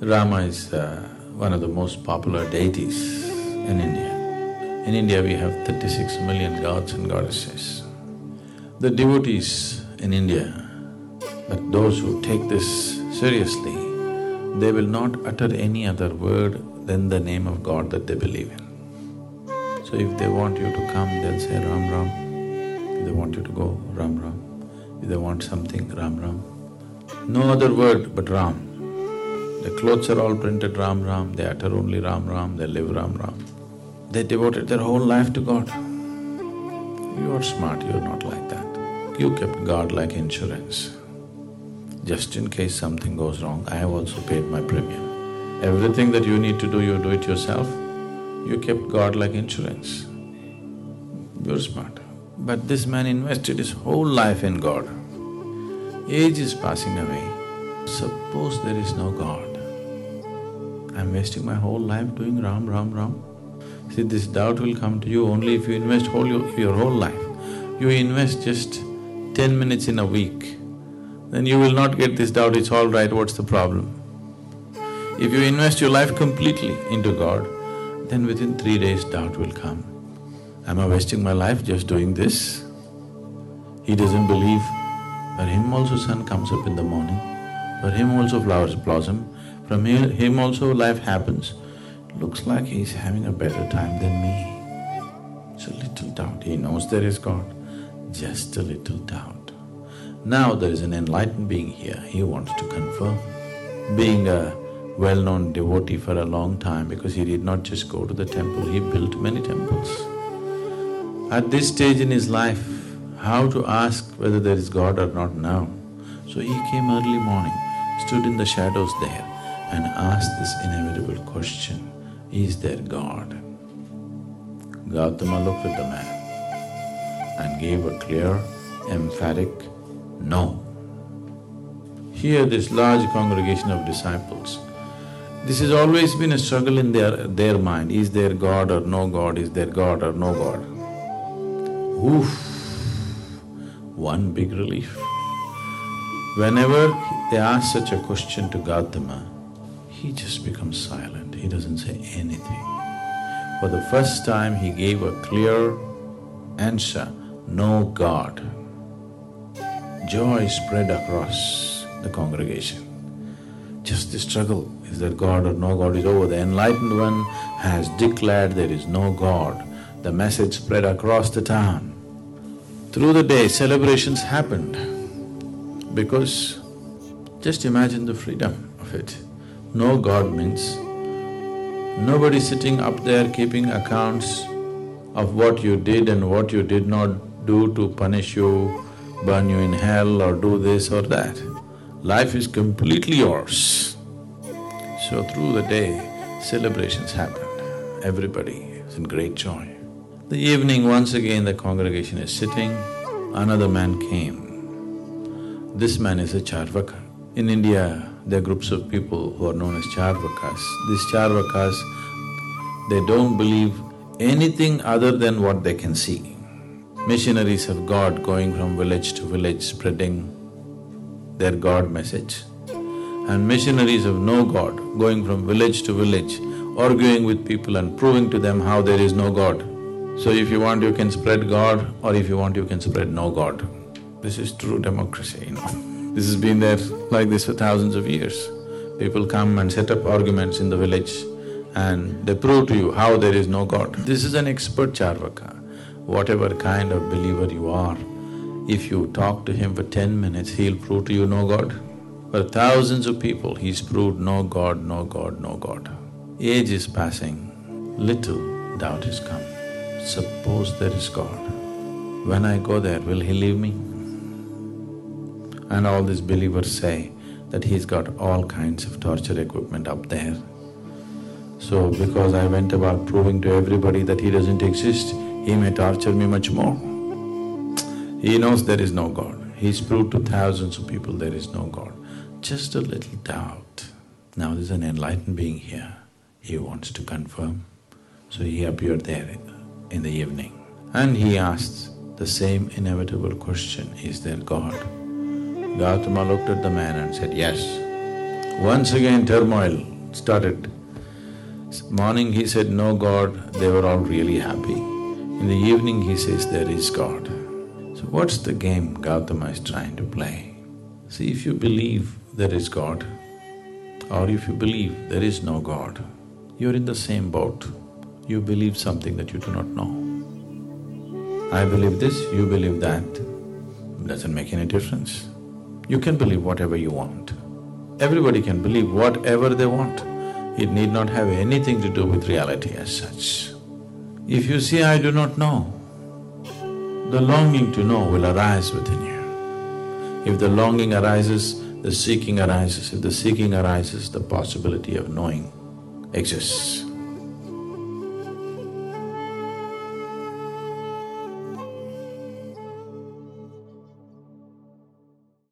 Rama is uh, one of the most popular deities in India. In India, we have thirty-six million gods and goddesses. The devotees in India, but those who take this seriously, they will not utter any other word than the name of God that they believe in. So if they want you to come, they'll say Ram Ram. If they want you to go, Ram Ram. If they want something, Ram Ram. No other word but Ram. The clothes are all printed Ram Ram, they utter only Ram Ram, they live Ram Ram. They devoted their whole life to God. You are smart, you're not like that. You kept God like insurance. Just in case something goes wrong, I have also paid my premium. Everything that you need to do, you do it yourself. You kept God like insurance. You're smart. But this man invested his whole life in God. Age is passing away. Suppose there is no God. I'm wasting my whole life doing Ram, Ram, Ram. See, this doubt will come to you only if you invest whole your, your whole life. You invest just ten minutes in a week, then you will not get this doubt, it's all right, what's the problem? If you invest your life completely into God, then within three days doubt will come. Am I wasting my life just doing this? He doesn't believe. For him also sun comes up in the morning, for him also flowers blossom, from him also life happens. Looks like he's having a better time than me. It's a little doubt, he knows there is God, just a little doubt. Now there is an enlightened being here, he wants to confirm. Being a well-known devotee for a long time because he did not just go to the temple, he built many temples. At this stage in his life, how to ask whether there is God or not now. So he came early morning, stood in the shadows there and asked this inevitable question is there God? Gautama looked at the man and gave a clear, emphatic no. Here this large congregation of disciples, this has always been a struggle in their… their mind, is there God or no God, is there God or no God? Oof, one big relief. Whenever they ask such a question to Gautama, he just becomes silent, he doesn't say anything. For the first time he gave a clear answer, no God. Joy spread across the congregation. Just the struggle, is there God or no God is over. The enlightened one has declared there is no God. The message spread across the town. Through the day, celebrations happened because just imagine the freedom of it. No God means nobody sitting up there keeping accounts of what you did and what you did not do to punish you, burn you in hell or do this or that. Life is completely yours. So through the day, celebrations happened. Everybody is in great joy. The evening, once again the congregation is sitting, another man came. This man is a Charvaka. In India, there are groups of people who are known as Charvakas. These Charvakas, they don't believe anything other than what they can see. Missionaries of God going from village to village spreading their God message and missionaries of no God going from village to village arguing with people and proving to them how there is no God. So if you want, you can spread God or if you want, you can spread no God. This is true democracy, you know. This has been there like this for thousands of years. People come and set up arguments in the village and they prove to you how there is no God. This is an expert Charvaka. Whatever kind of believer you are, if you talk to him for ten minutes, he'll prove to you no God. For thousands of people, he's proved no God, no God, no God. Age is passing, little doubt has come. Suppose there is God. When I go there, will he leave me? And all these believers say that he's got all kinds of torture equipment up there. So because I went about proving to everybody that he doesn't exist, he may torture me much more. He knows there is no God. He's proved to thousands of people there is no God. Just a little doubt. Now there's an enlightened being here. He wants to confirm. So he appeared there in the evening. And he asked the same inevitable question, is there God? Gautama looked at the man and said, yes. Once again turmoil started. Morning he said, no God, they were all really happy. In the evening he says, there is God. So what's the game Gautama is trying to play? See, if you believe there is God, or if you believe there is no God, you're in the same boat. You believe something that you do not know. I believe this, you believe that, doesn't make any difference. You can believe whatever you want. Everybody can believe whatever they want. It need not have anything to do with reality as such. If you say, I do not know, the longing to know will arise within you. If the longing arises, the seeking arises. If the seeking arises, the possibility of knowing exists.